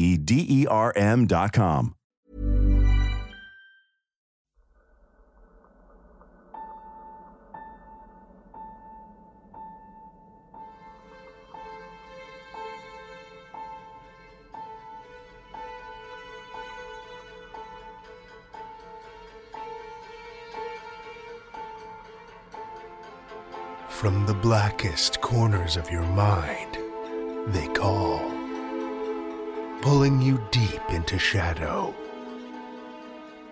D E R M.com. From the blackest corners of your mind, they call, pulling you deep into shadow,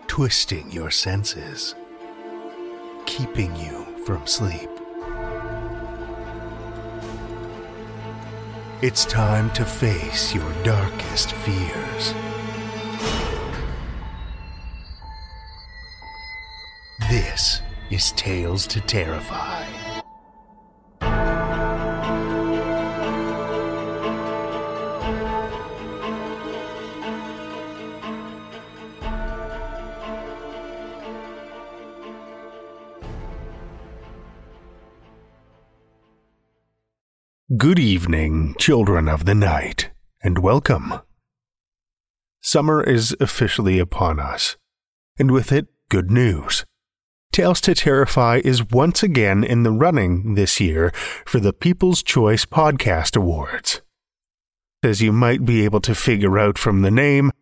twisting your senses, keeping you from sleep. It's time to face your darkest fears. This is Tales to Terrify. Good evening, children of the night, and welcome. Summer is officially upon us, and with it, good news. Tales to Terrify is once again in the running this year for the People's Choice Podcast Awards. As you might be able to figure out from the name,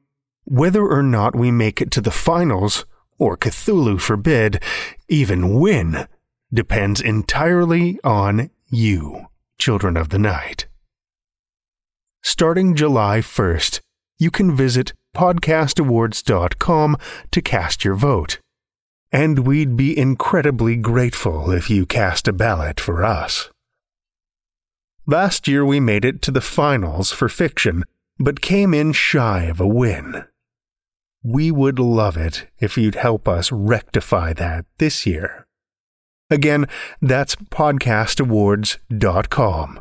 whether or not we make it to the finals, or Cthulhu forbid, even win, depends entirely on you children of the night. Starting July 1st, you can visit podcastawards.com to cast your vote. And we'd be incredibly grateful if you cast a ballot for us. Last year we made it to the finals for fiction, but came in shy of a win. We would love it if you'd help us rectify that this year. Again, that's podcastawards.com.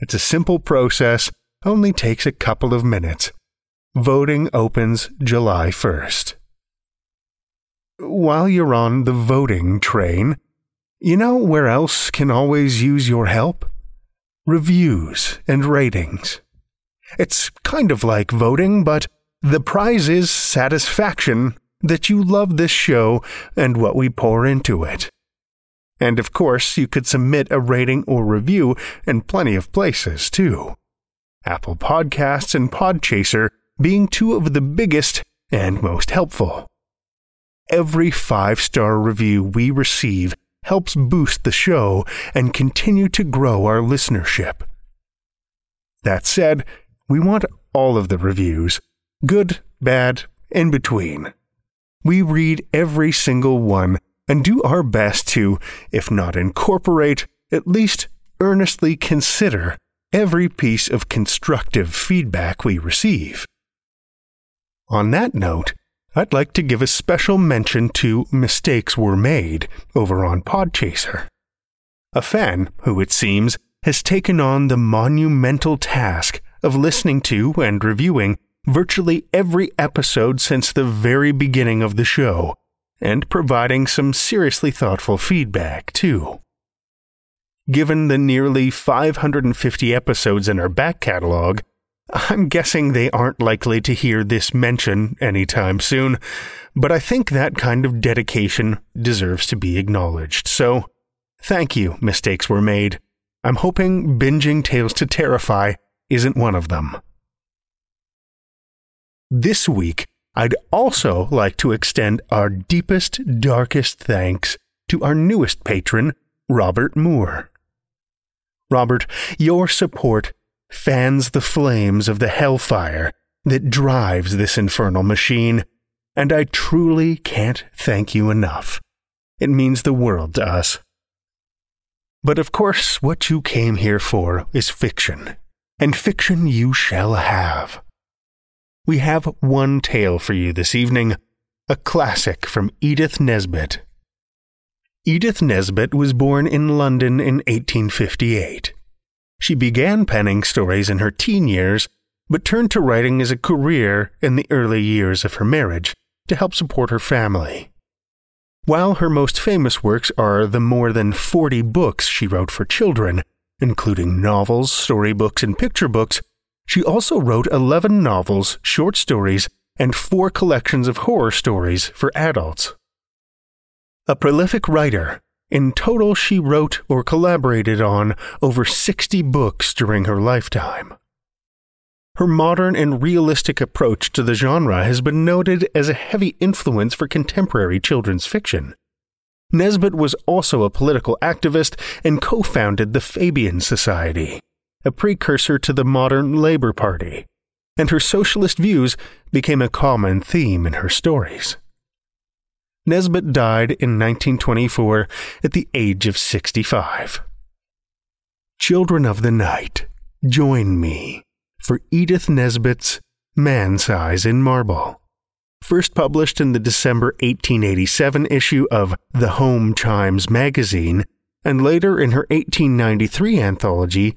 It's a simple process, only takes a couple of minutes. Voting opens July 1st. While you're on the voting train, you know where else can always use your help? Reviews and ratings. It's kind of like voting, but the prize is satisfaction that you love this show and what we pour into it. And of course, you could submit a rating or review in plenty of places, too. Apple Podcasts and Podchaser being two of the biggest and most helpful. Every five star review we receive helps boost the show and continue to grow our listenership. That said, we want all of the reviews good, bad, in between. We read every single one and do our best to, if not incorporate, at least earnestly consider every piece of constructive feedback we receive. On that note, I'd like to give a special mention to Mistakes Were Made over on Podchaser. A fan who, it seems, has taken on the monumental task of listening to and reviewing virtually every episode since the very beginning of the show, and providing some seriously thoughtful feedback, too. Given the nearly 550 episodes in our back catalog, I'm guessing they aren't likely to hear this mention anytime soon, but I think that kind of dedication deserves to be acknowledged. So, thank you, mistakes were made. I'm hoping binging Tales to Terrify isn't one of them. This week, I'd also like to extend our deepest, darkest thanks to our newest patron, Robert Moore. Robert, your support fans the flames of the hellfire that drives this infernal machine, and I truly can't thank you enough. It means the world to us. But of course, what you came here for is fiction, and fiction you shall have. We have one tale for you this evening, a classic from Edith Nesbit. Edith Nesbit was born in London in 1858. She began penning stories in her teen years, but turned to writing as a career in the early years of her marriage to help support her family. While her most famous works are the more than 40 books she wrote for children, including novels, storybooks, and picture books, she also wrote 11 novels, short stories, and four collections of horror stories for adults. A prolific writer, in total, she wrote or collaborated on over 60 books during her lifetime. Her modern and realistic approach to the genre has been noted as a heavy influence for contemporary children's fiction. Nesbit was also a political activist and co founded the Fabian Society, a precursor to the modern Labour Party, and her socialist views became a common theme in her stories. Nesbit died in 1924 at the age of 65. Children of the Night, join me for Edith Nesbit's Man Size in Marble. First published in the December 1887 issue of The Home Chimes magazine, and later in her 1893 anthology,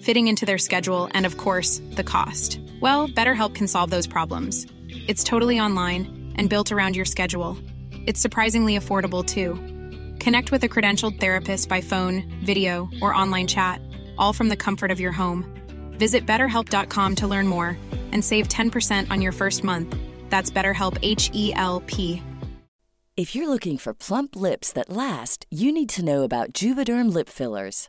fitting into their schedule, and of course, the cost. Well, BetterHelp can solve those problems. It's totally online and built around your schedule. It's surprisingly affordable too. Connect with a credentialed therapist by phone, video, or online chat, all from the comfort of your home. Visit betterhelp.com to learn more and save 10% on your first month. That's BetterHelp H E L P. If you're looking for plump lips that last, you need to know about Juvederm lip fillers.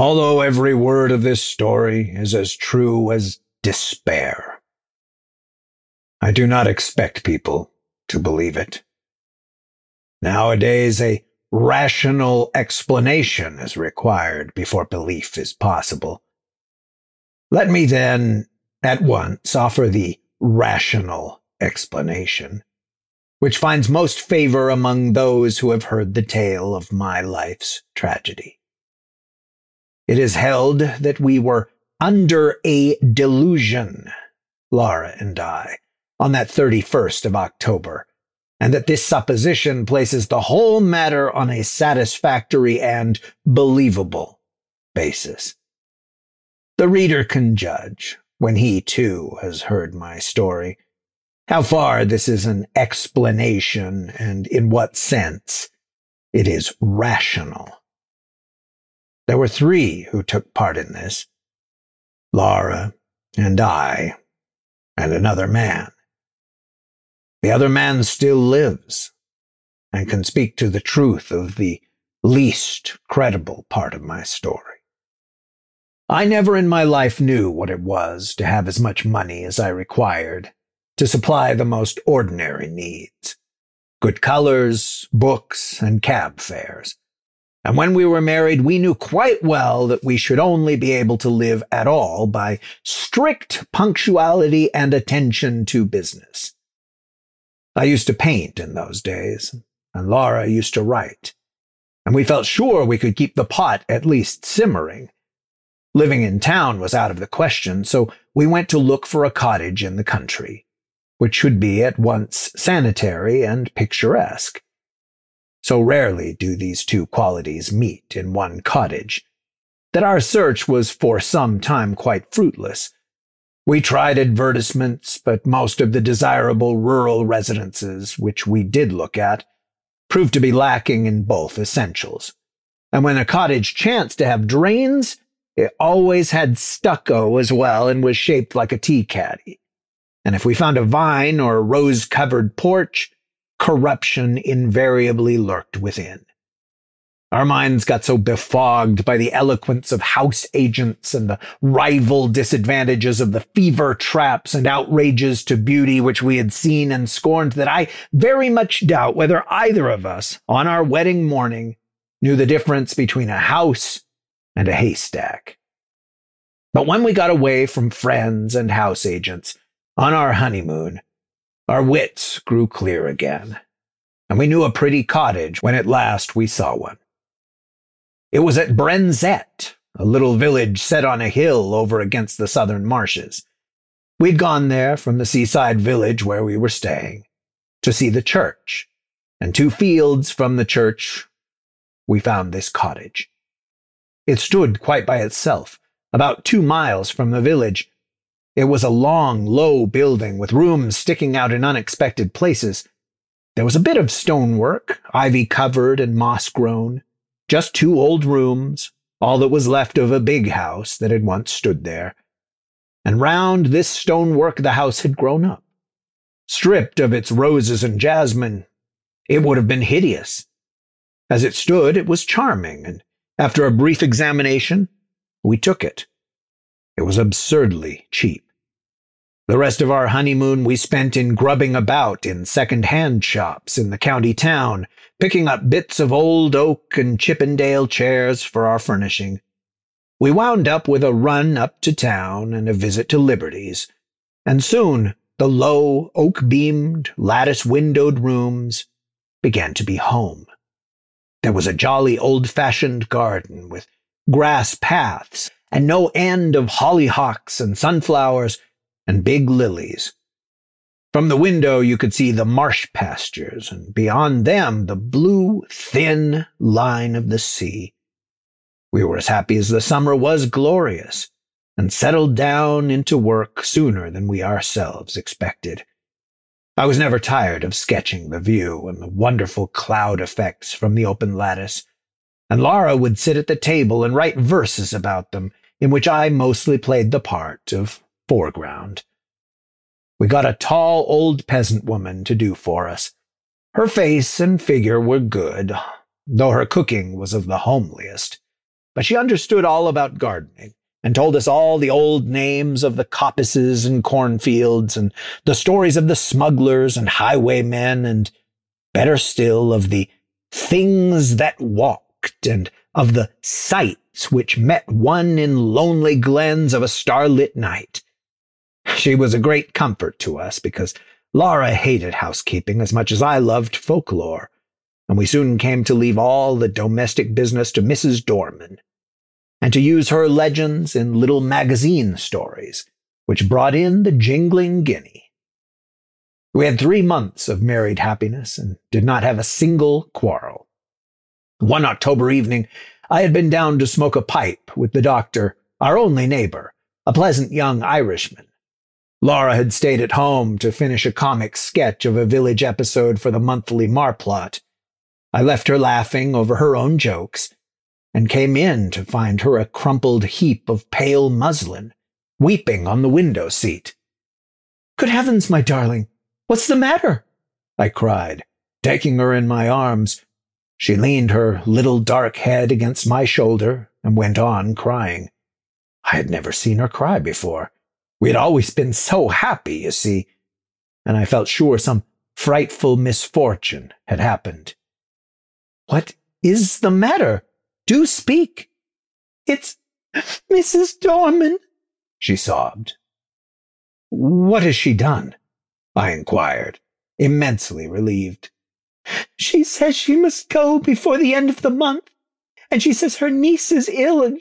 Although every word of this story is as true as despair, I do not expect people to believe it. Nowadays, a rational explanation is required before belief is possible. Let me then at once offer the rational explanation, which finds most favor among those who have heard the tale of my life's tragedy. It is held that we were under a delusion, Laura and I, on that 31st of October, and that this supposition places the whole matter on a satisfactory and believable basis. The reader can judge, when he too has heard my story, how far this is an explanation and in what sense it is rational. There were three who took part in this Laura and I and another man. The other man still lives and can speak to the truth of the least credible part of my story. I never in my life knew what it was to have as much money as I required to supply the most ordinary needs. Good colors, books, and cab fares. And when we were married, we knew quite well that we should only be able to live at all by strict punctuality and attention to business. I used to paint in those days, and Laura used to write, and we felt sure we could keep the pot at least simmering. Living in town was out of the question, so we went to look for a cottage in the country, which should be at once sanitary and picturesque. So rarely do these two qualities meet in one cottage that our search was for some time quite fruitless. We tried advertisements, but most of the desirable rural residences which we did look at proved to be lacking in both essentials. And when a cottage chanced to have drains, it always had stucco as well and was shaped like a tea caddy. And if we found a vine or a rose covered porch, corruption invariably lurked within. Our minds got so befogged by the eloquence of house agents and the rival disadvantages of the fever traps and outrages to beauty which we had seen and scorned that I very much doubt whether either of us on our wedding morning knew the difference between a house and a haystack. But when we got away from friends and house agents on our honeymoon, our wits grew clear again, and we knew a pretty cottage when at last we saw one. It was at Brenzett, a little village set on a hill over against the southern marshes. We'd gone there from the seaside village where we were staying to see the church, and two fields from the church we found this cottage. It stood quite by itself, about two miles from the village, it was a long, low building with rooms sticking out in unexpected places. There was a bit of stonework, ivy covered and moss grown, just two old rooms, all that was left of a big house that had once stood there. and round this stonework the house had grown up. Stripped of its roses and jasmine, it would have been hideous. As it stood, it was charming, and after a brief examination, we took it. It was absurdly cheap. The rest of our honeymoon we spent in grubbing about in second-hand shops in the county town, picking up bits of old oak and Chippendale chairs for our furnishing. We wound up with a run up to town and a visit to Liberty's, and soon the low, oak-beamed, lattice-windowed rooms began to be home. There was a jolly old-fashioned garden with grass paths and no end of hollyhocks and sunflowers and big lilies. From the window, you could see the marsh pastures, and beyond them, the blue, thin line of the sea. We were as happy as the summer was glorious, and settled down into work sooner than we ourselves expected. I was never tired of sketching the view and the wonderful cloud effects from the open lattice, and Laura would sit at the table and write verses about them, in which I mostly played the part of foreground. We got a tall old peasant woman to do for us. Her face and figure were good, though her cooking was of the homeliest. But she understood all about gardening and told us all the old names of the coppices and cornfields and the stories of the smugglers and highwaymen and, better still, of the things that walked and of the sights which met one in lonely glens of a starlit night. She was a great comfort to us because Laura hated housekeeping as much as I loved folklore, and we soon came to leave all the domestic business to Mrs. Dorman, and to use her legends in little magazine stories, which brought in the jingling guinea. We had three months of married happiness and did not have a single quarrel. One October evening, I had been down to smoke a pipe with the doctor, our only neighbor, a pleasant young Irishman. Laura had stayed at home to finish a comic sketch of a village episode for the monthly Marplot. I left her laughing over her own jokes and came in to find her a crumpled heap of pale muslin, weeping on the window seat. Good heavens, my darling, what's the matter? I cried, taking her in my arms. She leaned her little dark head against my shoulder and went on crying. I had never seen her cry before. We had always been so happy, you see, and I felt sure some frightful misfortune had happened. What is the matter? Do speak. It's Mrs. Dorman, she sobbed. What has she done? I inquired, immensely relieved. She says she must go before the end of the month, and she says her niece is ill, and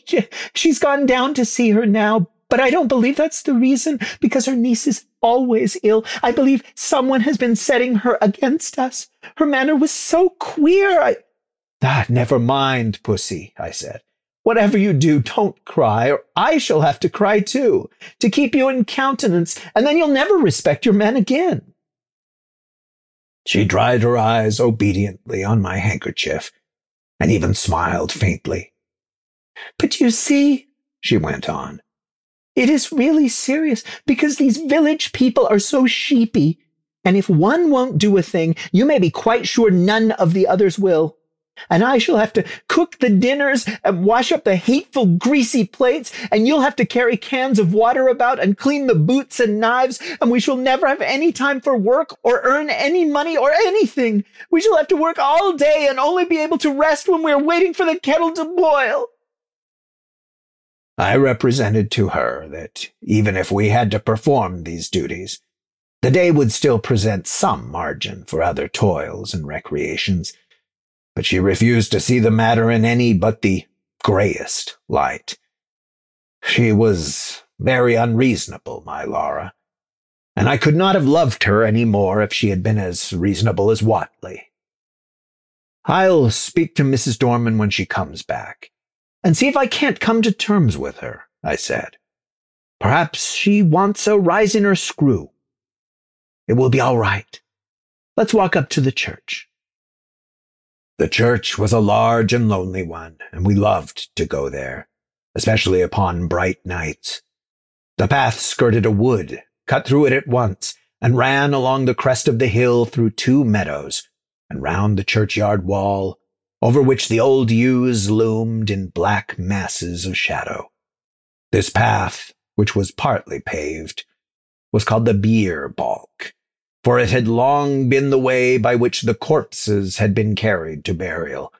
she's gone down to see her now, but I don't believe that's the reason, because her niece is always ill. I believe someone has been setting her against us. Her manner was so queer. I... Ah, never mind, pussy, I said. Whatever you do, don't cry, or I shall have to cry too, to keep you in countenance, and then you'll never respect your men again. She dried her eyes obediently on my handkerchief, and even smiled faintly. But you see, she went on, it is really serious because these village people are so sheepy. And if one won't do a thing, you may be quite sure none of the others will. And I shall have to cook the dinners and wash up the hateful greasy plates, and you'll have to carry cans of water about and clean the boots and knives, and we shall never have any time for work or earn any money or anything. We shall have to work all day and only be able to rest when we're waiting for the kettle to boil. I represented to her that even if we had to perform these duties, the day would still present some margin for other toils and recreations, but she refused to see the matter in any but the grayest light. She was very unreasonable, my Laura, and I could not have loved her any more if she had been as reasonable as Whately. I'll speak to Mrs. Dorman when she comes back and see if I can't come to terms with her, I said. Perhaps she wants a rise in her screw. It will be all right. Let's walk up to the church. The church was a large and lonely one, and we loved to go there, especially upon bright nights. The path skirted a wood, cut through it at once, and ran along the crest of the hill through two meadows, and round the churchyard wall, over which the old yews loomed in black masses of shadow. This path, which was partly paved, was called the bier balk, for it had long been the way by which the corpses had been carried to burial.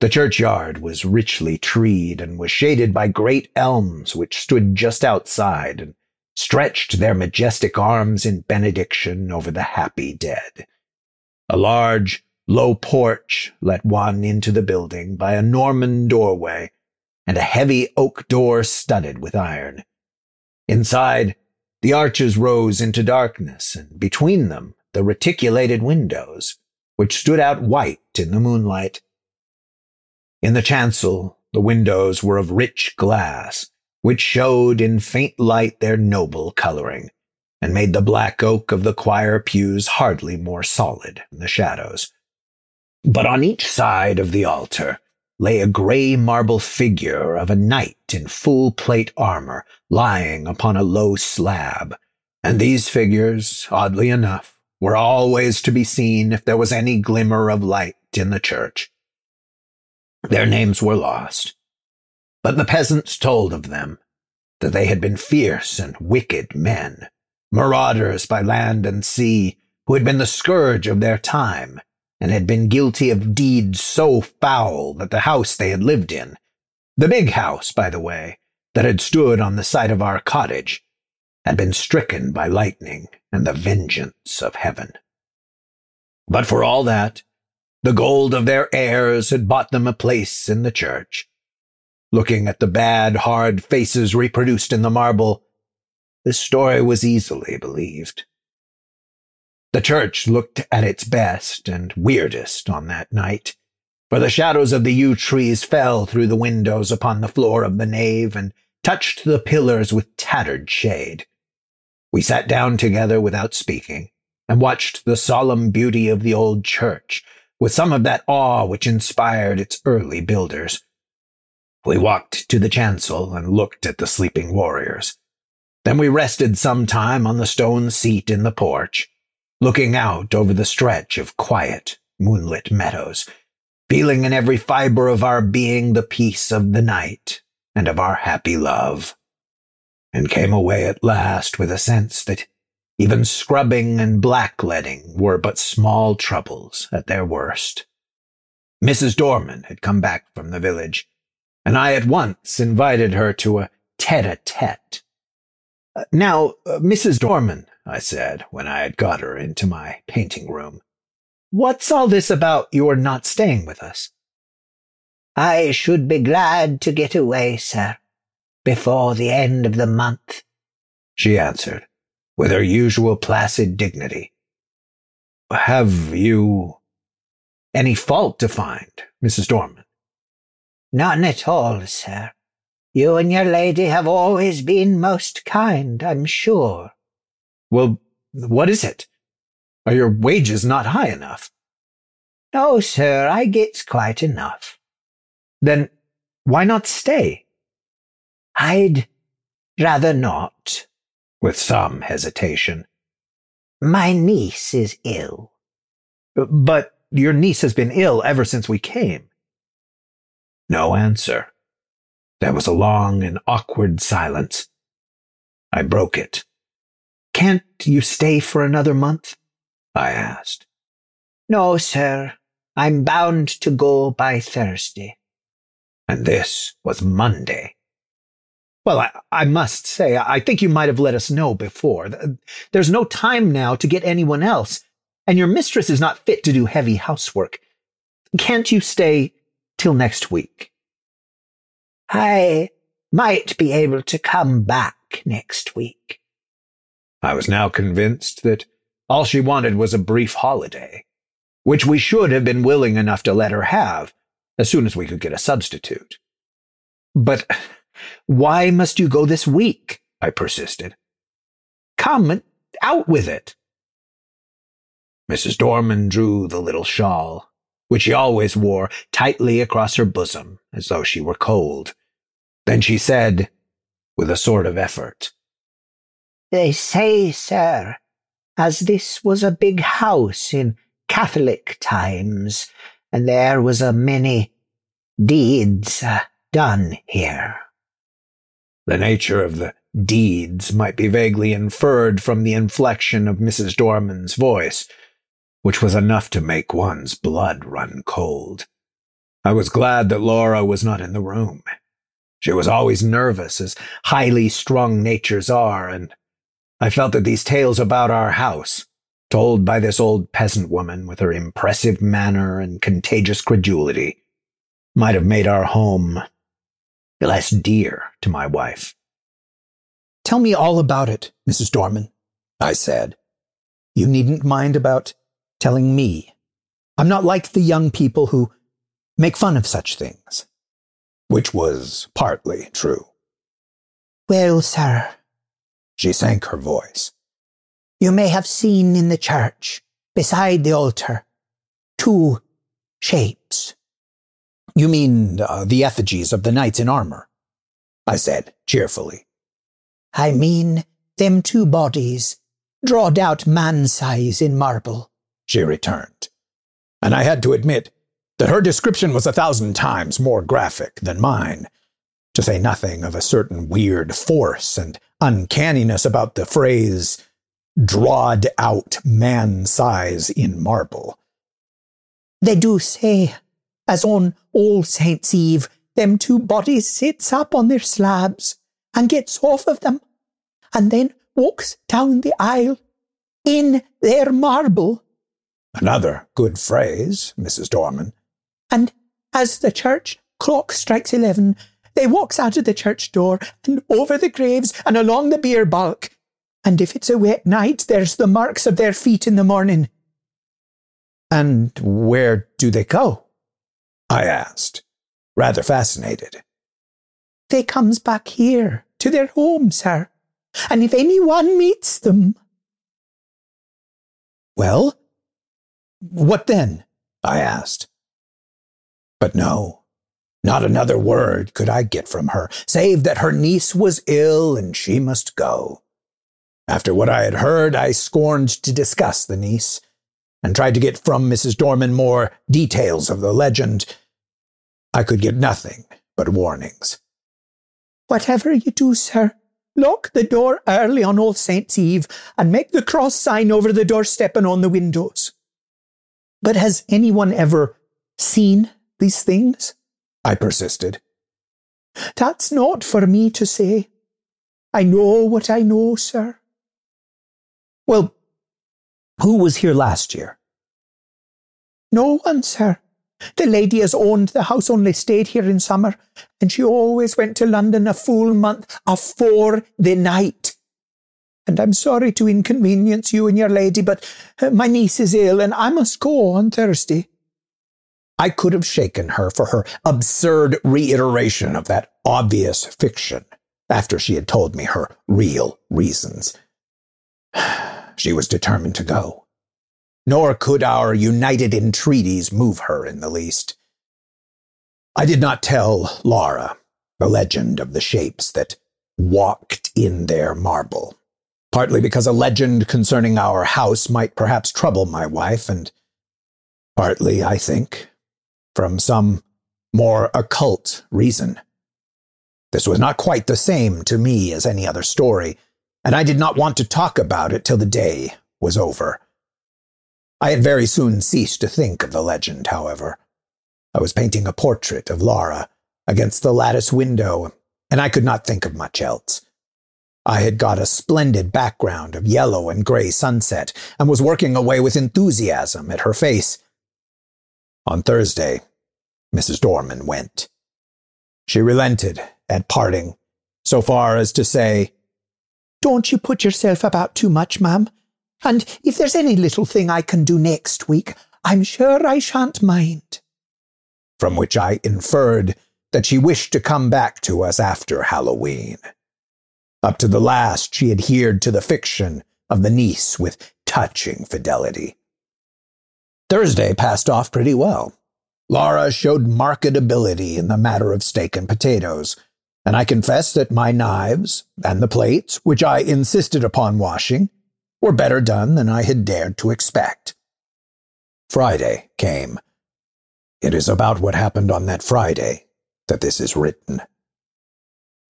The churchyard was richly treed and was shaded by great elms which stood just outside and stretched their majestic arms in benediction over the happy dead. A large, low porch let one into the building by a Norman doorway and a heavy oak door studded with iron. Inside, the arches rose into darkness, and between them the reticulated windows, which stood out white in the moonlight. In the chancel, the windows were of rich glass, which showed in faint light their noble coloring, and made the black oak of the choir pews hardly more solid in the shadows. But on each side of the altar lay a gray marble figure of a knight in full plate armor lying upon a low slab, and these figures, oddly enough, were always to be seen if there was any glimmer of light in the church. Their names were lost, but the peasants told of them that they had been fierce and wicked men, marauders by land and sea, who had been the scourge of their time, and had been guilty of deeds so foul that the house they had lived in, the big house, by the way, that had stood on the site of our cottage, had been stricken by lightning and the vengeance of heaven. But for all that, the gold of their heirs had bought them a place in the church, Looking at the bad, hard faces reproduced in the marble, this story was easily believed. The church looked at its best and weirdest on that night, for the shadows of the yew trees fell through the windows upon the floor of the nave and touched the pillars with tattered shade. We sat down together without speaking and watched the solemn beauty of the old church with some of that awe which inspired its early builders. We walked to the chancel and looked at the sleeping warriors. Then we rested some time on the stone seat in the porch, looking out over the stretch of quiet, moonlit meadows, feeling in every fiber of our being the peace of the night and of our happy love, and came away at last with a sense that even scrubbing and blackleading were but small troubles at their worst. Mrs. Dorman had come back from the village and I at once invited her to a tete-a-tete. Uh, now, uh, Mrs. Dorman, I said, when I had got her into my painting room, what's all this about your not staying with us? I should be glad to get away, sir, before the end of the month, she answered, with her usual placid dignity. Have you any fault to find, Mrs. Dorman? None at all, sir. You and your lady have always been most kind, I'm sure. Well, what is it? Are your wages not high enough? No, sir, I gets quite enough. Then why not stay? I'd rather not. With some hesitation. My niece is ill. But your niece has been ill ever since we came. No answer. There was a long and awkward silence. I broke it. Can't you stay for another month? I asked. No, sir. I'm bound to go by Thursday. And this was Monday. Well, I, I must say, I think you might have let us know before. There's no time now to get anyone else, and your mistress is not fit to do heavy housework. Can't you stay till next week. I might be able to come back next week. I was now convinced that all she wanted was a brief holiday, which we should have been willing enough to let her have as soon as we could get a substitute. But why must you go this week? I persisted. Come out with it. Mrs. Dorman drew the little shawl which she always wore tightly across her bosom as though she were cold. Then she said, with a sort of effort, They say, sir, as this was a big house in Catholic times, and there was a many deeds uh, done here. The nature of the deeds might be vaguely inferred from the inflection of Mrs. Dorman's voice, which was enough to make one's blood run cold. I was glad that Laura was not in the room. She was always nervous, as highly strung natures are, and I felt that these tales about our house, told by this old peasant woman with her impressive manner and contagious credulity, might have made our home less dear to my wife. Tell me all about it, Mrs. Dorman, I said. You needn't mind about telling me. I'm not like the young people who make fun of such things. Which was partly true. Well, sir, she sank her voice. You may have seen in the church, beside the altar, two shapes. You mean uh, the effigies of the knights in armor? I said cheerfully. I mean them two bodies, drawed out man size in marble, she returned. And I had to admit that her description was a thousand times more graphic than mine, to say nothing of a certain weird force and uncanniness about the phrase drawed out man size in marble. They do say, as on All Saints' Eve, them two bodies sits up on their slabs and gets off of them, and then walks down the aisle in their marble. Another good phrase, Mrs. Dorman. As the church clock strikes eleven, they walks out of the church door and over the graves and along the bier balk. And if it's a wet night, there's the marks of their feet in the morning. And where do they go? I asked, rather fascinated. They comes back here, to their home, sir. And if anyone meets them. Well, what then? I asked. But no, not another word could I get from her, save that her niece was ill and she must go. After what I had heard, I scorned to discuss the niece, and tried to get from Mrs. Dorman more details of the legend. I could get nothing but warnings. Whatever you do, sir, lock the door early on All Saints' Eve, and make the cross sign over the doorstep and on the windows. But has anyone ever seen these things? I persisted. That's not for me to say. I know what I know, sir. Well, who was here last year? No one, sir. The lady as owned the house only stayed here in summer, and she always went to London a full month afore the night. And I'm sorry to inconvenience you and your lady, but uh, my niece is ill, and I must go on Thursday. I could have shaken her for her absurd reiteration of that obvious fiction after she had told me her real reasons. she was determined to go. Nor could our united entreaties move her in the least. I did not tell Laura the legend of the shapes that walked in their marble, partly because a legend concerning our house might perhaps trouble my wife, and partly, I think, from some more occult reason. This was not quite the same to me as any other story, and I did not want to talk about it till the day was over. I had very soon ceased to think of the legend, however. I was painting a portrait of Laura against the lattice window, and I could not think of much else. I had got a splendid background of yellow and gray sunset, and was working away with enthusiasm at her face. On Thursday, Mrs. Dorman went. She relented at parting, so far as to say, Don't you put yourself about too much, ma'am. And if there's any little thing I can do next week, I'm sure I shan't mind. From which I inferred that she wished to come back to us after Halloween. Up to the last, she adhered to the fiction of the niece with touching fidelity. Thursday passed off pretty well. Laura showed marked ability in the matter of steak and potatoes, and I confess that my knives and the plates, which I insisted upon washing, were better done than I had dared to expect. Friday came. It is about what happened on that Friday that this is written.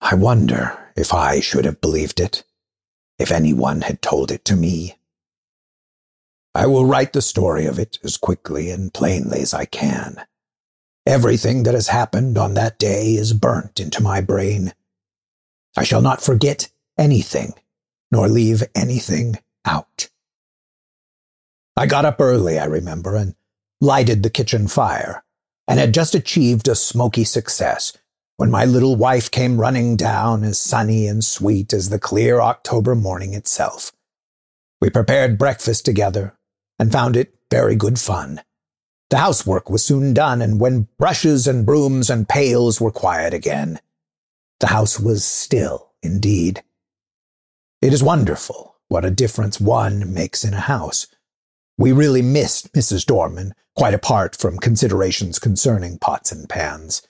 I wonder if I should have believed it, if anyone had told it to me. I will write the story of it as quickly and plainly as I can. Everything that has happened on that day is burnt into my brain. I shall not forget anything, nor leave anything out. I got up early, I remember, and lighted the kitchen fire, and had just achieved a smoky success when my little wife came running down as sunny and sweet as the clear October morning itself. We prepared breakfast together and found it very good fun. The housework was soon done, and when brushes and brooms and pails were quiet again, the house was still indeed. It is wonderful what a difference one makes in a house. We really missed Mrs. Dorman, quite apart from considerations concerning pots and pans.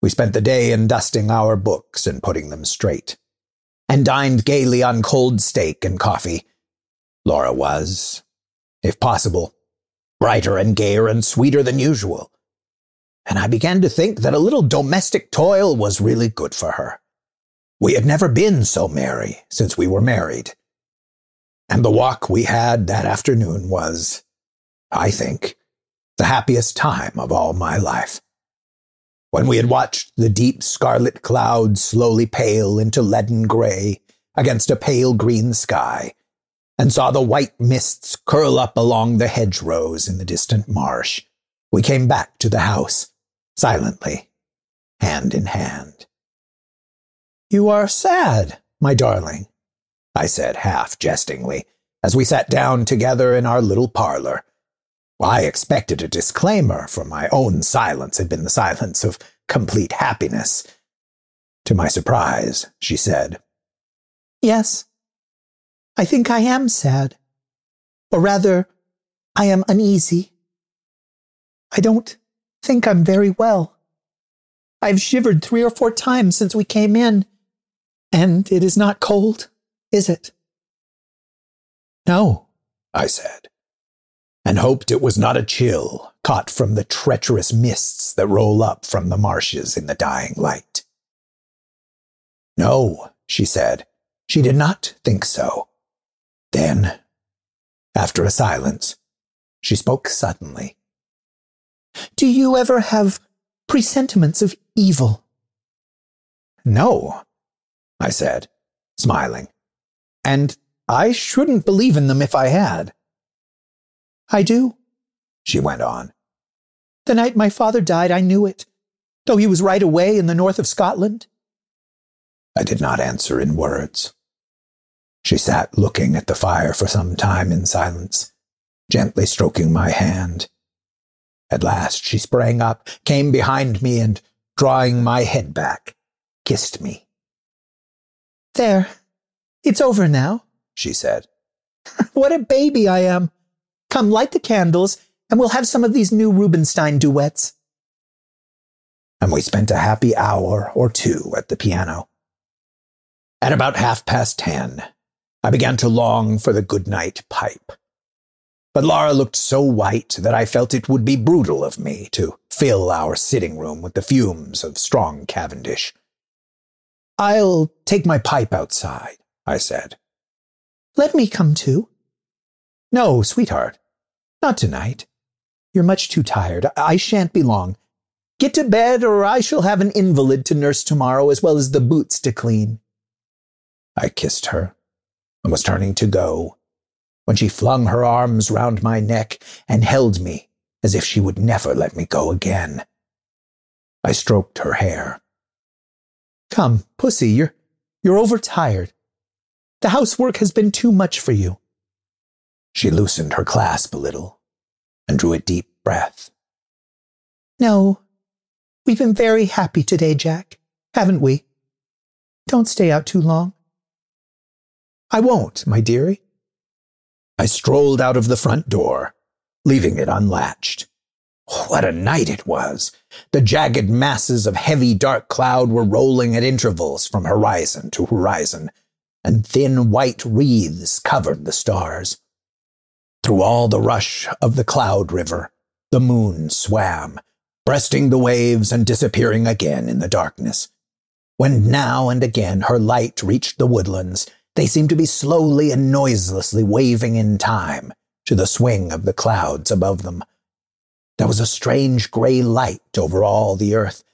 We spent the day in dusting our books and putting them straight, and dined gaily on cold steak and coffee. Laura was, if possible, brighter and gayer and sweeter than usual. And I began to think that a little domestic toil was really good for her. We had never been so merry since we were married. And the walk we had that afternoon was, I think, the happiest time of all my life. When we had watched the deep scarlet clouds slowly pale into leaden gray against a pale green sky, and saw the white mists curl up along the hedgerows in the distant marsh, we came back to the house, silently, hand in hand. You are sad, my darling, I said half jestingly, as we sat down together in our little parlor. I expected a disclaimer, for my own silence had been the silence of complete happiness. To my surprise, she said, Yes, I think I am sad. Or rather, I am uneasy. I don't think I'm very well. I've shivered three or four times since we came in, and it is not cold is it? No, I said, and hoped it was not a chill caught from the treacherous mists that roll up from the marshes in the dying light. No, she said, she did not think so. Then, after a silence, she spoke suddenly. Do you ever have presentiments of evil? No, I said, smiling and I shouldn't believe in them if I had. I do, she went on. The night my father died, I knew it, though he was right away in the north of Scotland. I did not answer in words. She sat looking at the fire for some time in silence, gently stroking my hand. At last she sprang up, came behind me, and, drawing my head back, kissed me. There, it's over now, she said. what a baby I am. Come, light the candles, and we'll have some of these new Rubinstein duets. And we spent a happy hour or two at the piano. At about half past ten, I began to long for the good night pipe. But Laura looked so white that I felt it would be brutal of me to fill our sitting room with the fumes of strong Cavendish. I'll take my pipe outside, I said. Let me come too. No, sweetheart, not tonight. You're much too tired. I shan't be long. Get to bed, or I shall have an invalid to nurse tomorrow, as well as the boots to clean. I kissed her and was turning to go when she flung her arms round my neck and held me as if she would never let me go again. I stroked her hair. Come, pussy, you're, you're overtired. The housework has been too much for you. She loosened her clasp a little and drew a deep breath. No, we've been very happy today, Jack, haven't we? Don't stay out too long. I won't, my dearie. I strolled out of the front door, leaving it unlatched. Oh, what a night it was! The jagged masses of heavy dark cloud were rolling at intervals from horizon to horizon, and thin white wreaths covered the stars. Through all the rush of the cloud river, the moon swam, breasting the waves and disappearing again in the darkness. When now and again her light reached the woodlands, they seemed to be slowly and noiselessly waving in time to the swing of the clouds above them. There was a strange gray light over all the earth.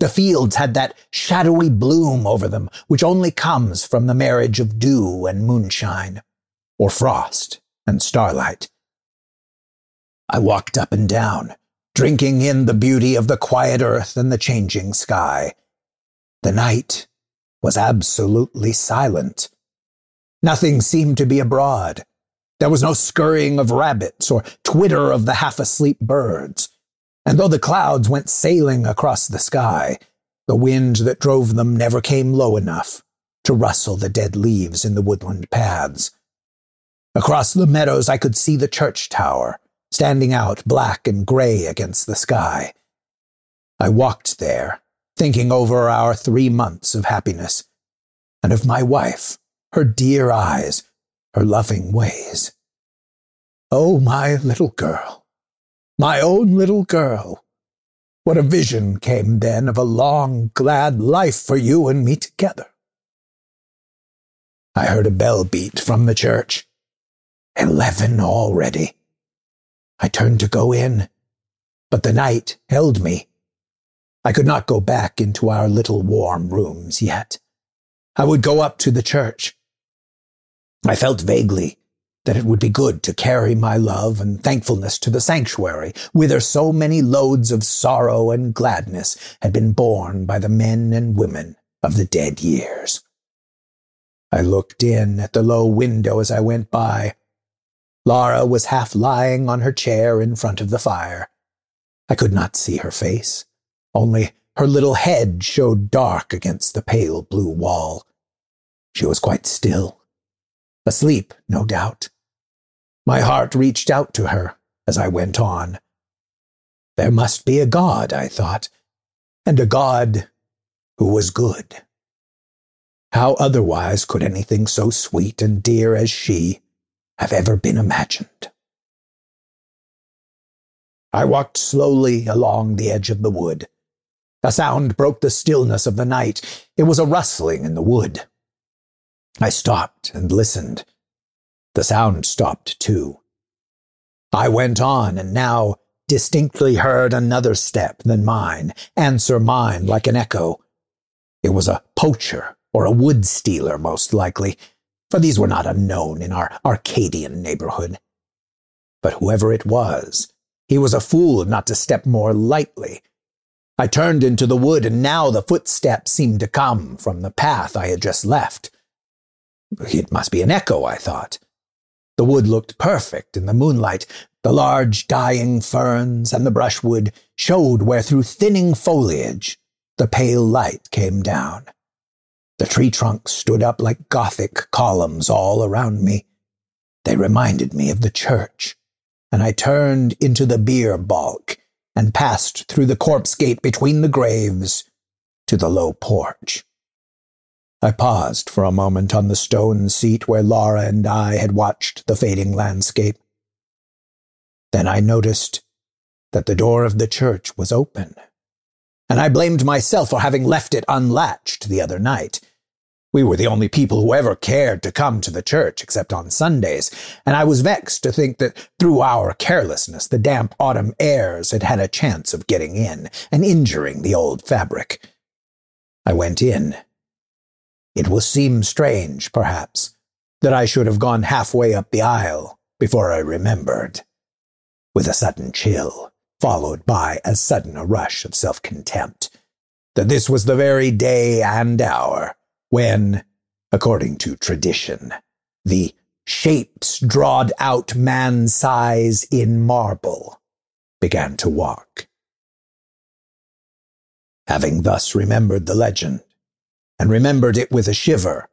The fields had that shadowy bloom over them which only comes from the marriage of dew and moonshine, or frost and starlight. I walked up and down, drinking in the beauty of the quiet earth and the changing sky. The night was absolutely silent. Nothing seemed to be abroad. There was no scurrying of rabbits or twitter of the half asleep birds. And though the clouds went sailing across the sky, the wind that drove them never came low enough to rustle the dead leaves in the woodland paths. Across the meadows, I could see the church tower, standing out black and gray against the sky. I walked there, thinking over our three months of happiness, and of my wife, her dear eyes, her loving ways. Oh, my little girl, my own little girl. What a vision came then of a long, glad life for you and me together. I heard a bell beat from the church. Eleven already. I turned to go in, but the night held me. I could not go back into our little warm rooms yet. I would go up to the church. I felt vaguely that it would be good to carry my love and thankfulness to the sanctuary, whither so many loads of sorrow and gladness had been borne by the men and women of the dead years. I looked in at the low window as I went by. Laura was half lying on her chair in front of the fire. I could not see her face, only her little head showed dark against the pale blue wall. She was quite still Asleep, no doubt. My heart reached out to her as I went on. There must be a God, I thought, and a God who was good. How otherwise could anything so sweet and dear as she have ever been imagined? I walked slowly along the edge of the wood. A sound broke the stillness of the night. It was a rustling in the wood. I stopped and listened. The sound stopped too. I went on and now distinctly heard another step than mine answer mine like an echo. It was a poacher or a wood stealer, most likely, for these were not unknown in our Arcadian neighborhood. But whoever it was, he was a fool not to step more lightly. I turned into the wood, and now the footsteps seemed to come from the path I had just left. It must be an echo, I thought. The wood looked perfect in the moonlight. The large dying ferns and the brushwood showed where through thinning foliage the pale light came down. The tree trunks stood up like Gothic columns all around me. They reminded me of the church, and I turned into the bier balk and passed through the corpse gate between the graves to the low porch. I paused for a moment on the stone seat where Laura and I had watched the fading landscape. Then I noticed that the door of the church was open, and I blamed myself for having left it unlatched the other night. We were the only people who ever cared to come to the church except on Sundays, and I was vexed to think that through our carelessness the damp autumn airs had had a chance of getting in and injuring the old fabric. I went in it will seem strange, perhaps, that I should have gone halfway up the aisle before I remembered. With a sudden chill, followed by as sudden a rush of self contempt, that this was the very day and hour when, according to tradition, the shapes drawed out man size in marble began to walk. Having thus remembered the legend, and remembered it with a shiver,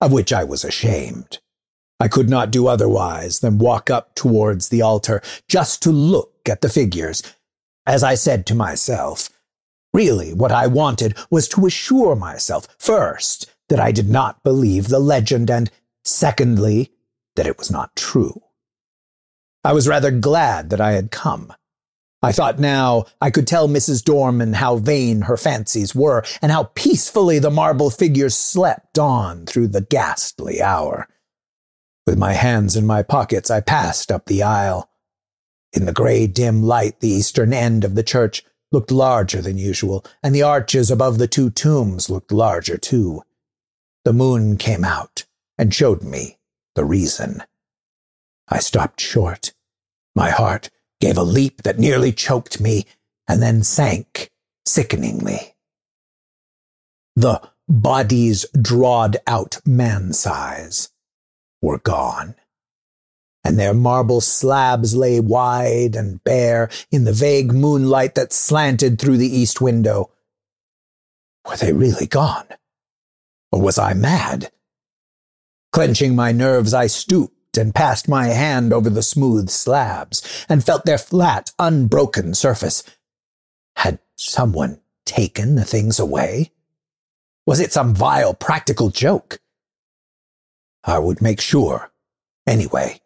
of which I was ashamed. I could not do otherwise than walk up towards the altar just to look at the figures. As I said to myself, really what I wanted was to assure myself, first, that I did not believe the legend, and secondly, that it was not true. I was rather glad that I had come. I thought now I could tell Mrs. Dorman how vain her fancies were, and how peacefully the marble figures slept on through the ghastly hour. With my hands in my pockets, I passed up the aisle. In the gray, dim light, the eastern end of the church looked larger than usual, and the arches above the two tombs looked larger too. The moon came out and showed me the reason. I stopped short. My heart gave a leap that nearly choked me and then sank sickeningly. The bodies drawed out man size were gone and their marble slabs lay wide and bare in the vague moonlight that slanted through the east window. Were they really gone? Or was I mad? Clenching my nerves, I stooped and passed my hand over the smooth slabs and felt their flat, unbroken surface. Had someone taken the things away? Was it some vile practical joke? I would make sure, anyway.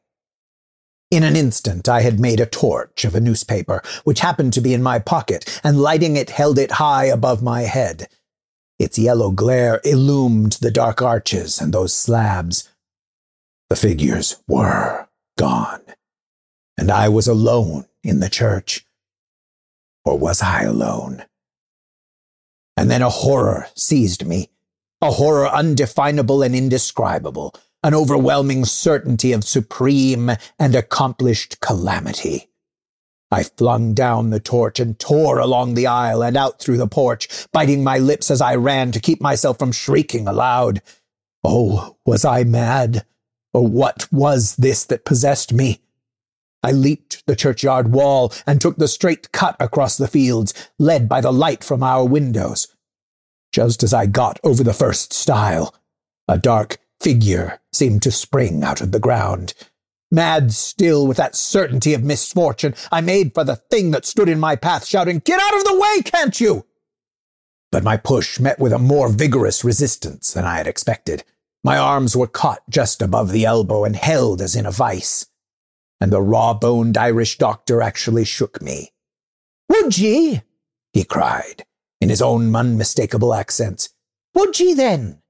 In an instant, I had made a torch of a newspaper, which happened to be in my pocket, and lighting it held it high above my head. Its yellow glare illumined the dark arches and those slabs. The figures were gone, and I was alone in the church. Or was I alone? And then a horror seized me, a horror undefinable and indescribable an overwhelming certainty of supreme and accomplished calamity. I flung down the torch and tore along the aisle and out through the porch, biting my lips as I ran to keep myself from shrieking aloud. Oh, was I mad? Or what was this that possessed me? I leaped the churchyard wall and took the straight cut across the fields, led by the light from our windows. Just as I got over the first stile, a dark figure seemed to spring out of the ground. Mad still with that certainty of misfortune, I made for the thing that stood in my path, shouting, Get out of the way, can't you? But my push met with a more vigorous resistance than I had expected. My arms were caught just above the elbow and held as in a vice. And the raw boned Irish doctor actually shook me. Would ye? he cried, in his own unmistakable accents. Would ye then?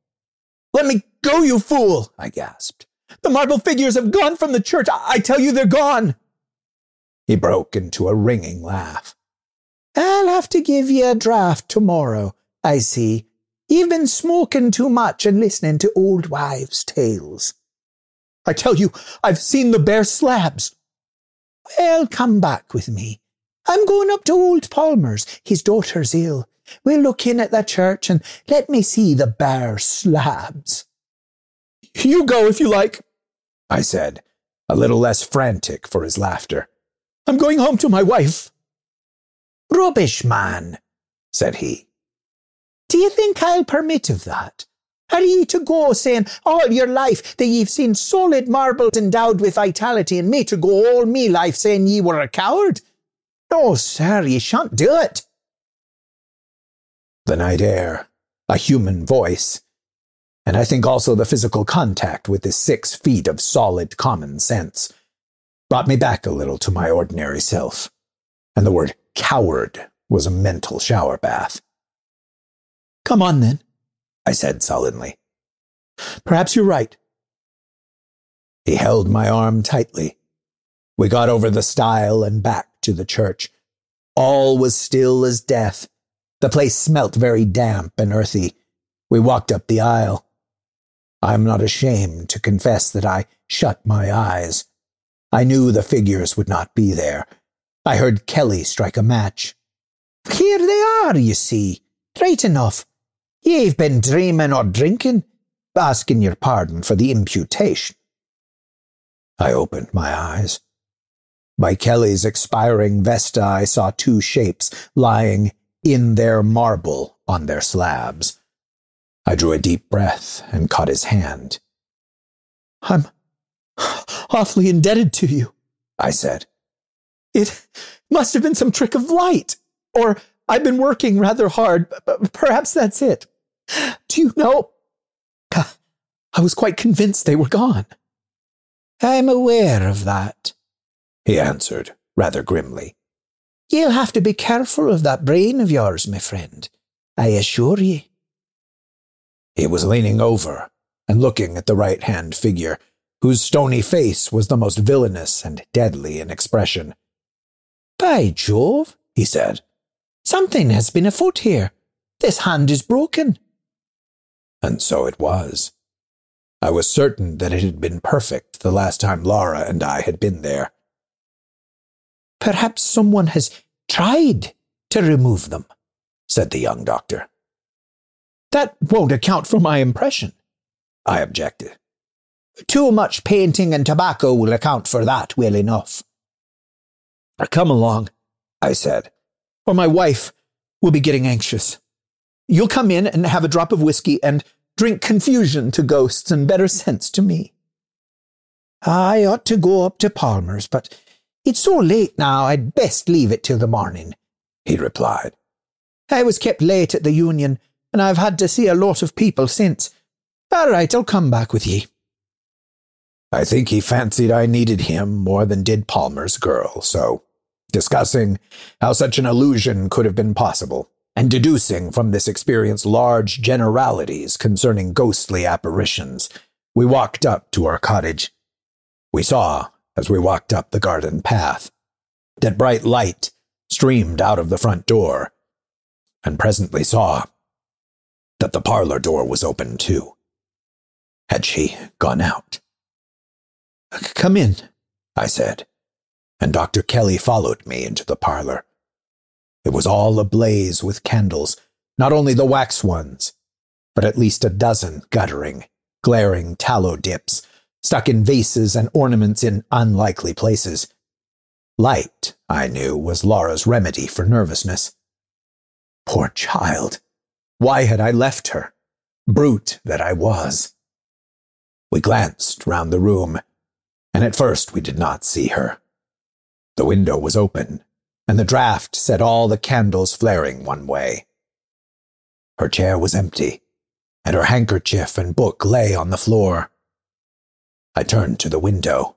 Let me go, you fool! I gasped. The marble figures have gone from the church. I, I tell you, they're gone. He broke into a ringing laugh. I'll have to give ye a draft tomorrow, I see. You've been smoking too much and listening to old wives' tales. I tell you, I've seen the bare slabs. Well, come back with me. I'm going up to old Palmer's. His daughter's ill. We'll look in at the church and let me see the bare slabs. You go if you like, I said, a little less frantic for his laughter. I'm going home to my wife. Rubbish, man, said he. Do you think I'll permit of that? Are ye to go saying all your life that ye've seen solid marbles endowed with vitality, and me to go all me life saying ye were a coward? No, sir, ye shan't do it. The night air, a human voice, and I think also the physical contact with this six feet of solid common sense brought me back a little to my ordinary self, and the word coward was a mental shower bath. Come on, then, I said sullenly. Perhaps you're right. He held my arm tightly. We got over the stile and back to the church. All was still as death. The place smelt very damp and earthy. We walked up the aisle. I am not ashamed to confess that I shut my eyes. I knew the figures would not be there. I heard Kelly strike a match. Here they are, you see. Right enough. Ye've been dreaming or drinking, asking your pardon for the imputation. I opened my eyes. By Kelly's expiring vesta, I saw two shapes lying in their marble on their slabs. I drew a deep breath and caught his hand. I'm awfully indebted to you, I said. It must have been some trick of light, or I've been working rather hard. Perhaps that's it. Do you know? I was quite convinced they were gone. I'm aware of that, he answered rather grimly. You'll have to be careful of that brain of yours, my friend. I assure ye. He was leaning over and looking at the right hand figure, whose stony face was the most villainous and deadly in expression. By Jove, he said, something has been afoot here. This hand is broken. And so it was. I was certain that it had been perfect the last time Laura and I had been there. Perhaps someone has tried to remove them, said the young doctor. That won't account for my impression, I objected. Too much painting and tobacco will account for that well enough. Come along, I said, or my wife will be getting anxious. You'll come in and have a drop of whiskey and drink confusion to ghosts and better sense to me. I ought to go up to Palmer's, but it's so late now I'd best leave it till the morning, he replied. I was kept late at the Union, and I've had to see a lot of people since. All right, I'll come back with ye. I think he fancied I needed him more than did Palmer's girl, so, discussing how such an illusion could have been possible, and deducing from this experience large generalities concerning ghostly apparitions, we walked up to our cottage. We saw, as we walked up the garden path, that bright light streamed out of the front door, and presently saw that the parlor door was open too. Had she gone out? Come in, I said, and Dr. Kelly followed me into the parlor. It was all ablaze with candles, not only the wax ones, but at least a dozen guttering, glaring tallow dips stuck in vases and ornaments in unlikely places. Light, I knew, was Laura's remedy for nervousness. Poor child! Why had I left her? Brute that I was. We glanced round the room, and at first we did not see her. The window was open, and the draught set all the candles flaring one way. Her chair was empty, and her handkerchief and book lay on the floor. I turned to the window.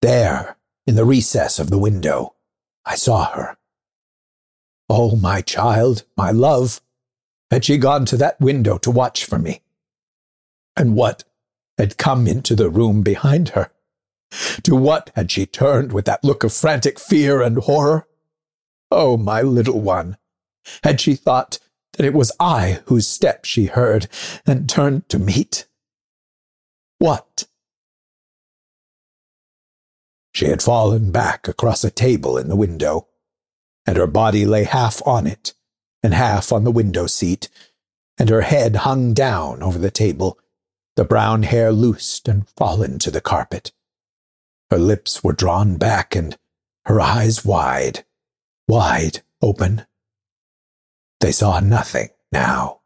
There, in the recess of the window, I saw her. Oh, my child, my love, had she gone to that window to watch for me? And what had come into the room behind her? To what had she turned with that look of frantic fear and horror? Oh, my little one, had she thought that it was I whose step she heard and turned to meet? What? She had fallen back across a table in the window, and her body lay half on it and half on the window seat, and her head hung down over the table, the brown hair loosed and fallen to the carpet. Her lips were drawn back and her eyes wide, wide open. They saw nothing now.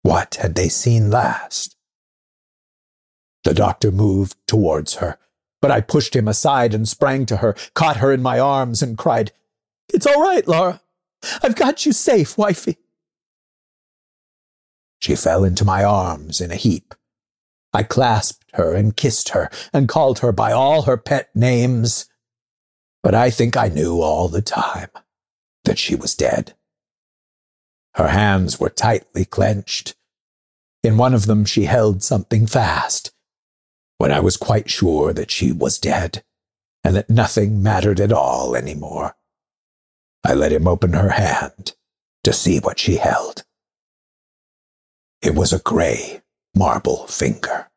What had they seen last? The doctor moved towards her, but I pushed him aside and sprang to her, caught her in my arms, and cried, It's all right, Laura. I've got you safe, wifey. She fell into my arms in a heap. I clasped her and kissed her and called her by all her pet names. But I think I knew all the time that she was dead. Her hands were tightly clenched. In one of them she held something fast. When I was quite sure that she was dead and that nothing mattered at all any more, I let him open her hand to see what she held. It was a gray marble finger.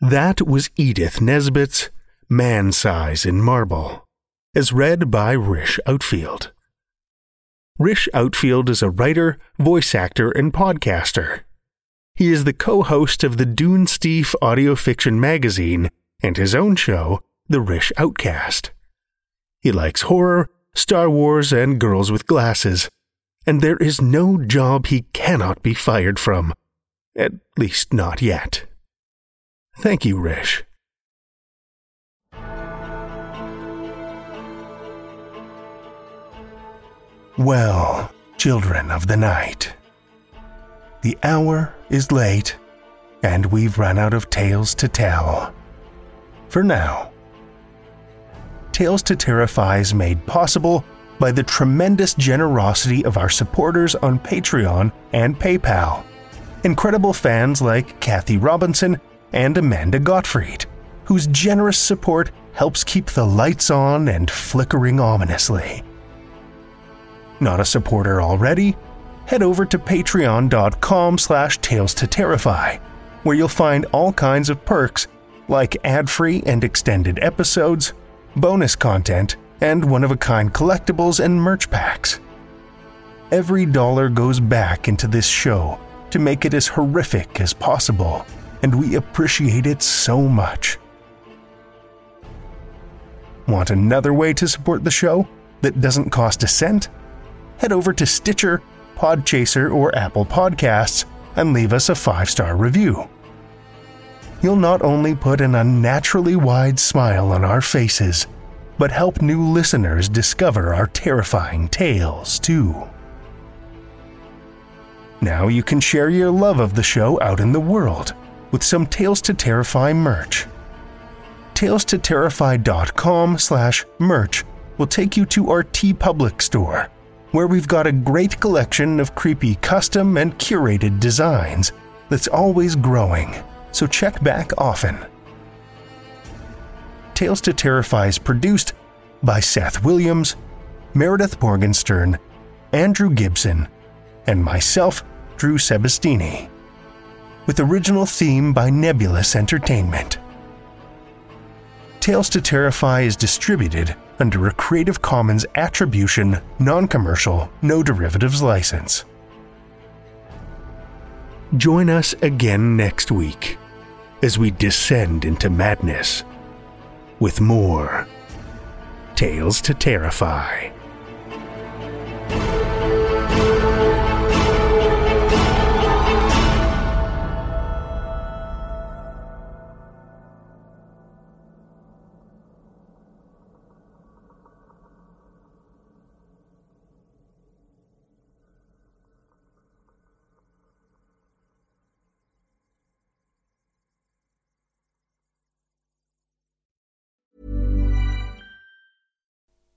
That was Edith Nesbit's Man Size in Marble, as read by Rish Outfield. Rish Outfield is a writer, voice actor, and podcaster. He is the co host of the Dunesteef audio fiction magazine and his own show, The Rish Outcast. He likes horror, Star Wars, and girls with glasses, and there is no job he cannot be fired from. At least not yet. Thank you, Rish. Well, children of the night, the hour is late, and we've run out of tales to tell. For now. Tales to Terrify is made possible by the tremendous generosity of our supporters on Patreon and PayPal. Incredible fans like Kathy Robinson and Amanda Gottfried, whose generous support helps keep the lights on and flickering ominously. Not a supporter already? Head over to patreon.com slash tales to terrify, where you'll find all kinds of perks like ad-free and extended episodes, bonus content, and one-of-a-kind collectibles and merch packs. Every dollar goes back into this show to make it as horrific as possible, and we appreciate it so much. Want another way to support the show that doesn't cost a cent? Head over to Stitcher, Podchaser, or Apple Podcasts and leave us a five star review. You'll not only put an unnaturally wide smile on our faces, but help new listeners discover our terrifying tales, too. Now you can share your love of the show out in the world with some Tales to Terrify merch. TalesToTerrify.com slash merch will take you to our TeePublic store where we've got a great collection of creepy custom and curated designs that's always growing, so check back often. Tales to Terrify is produced by Seth Williams, Meredith Morgenstern, Andrew Gibson, and myself, Drew Sebastini, with original theme by Nebulus Entertainment. Tales to Terrify is distributed under a Creative Commons Attribution, Non Commercial, No Derivatives license. Join us again next week as we descend into madness with more Tales to Terrify.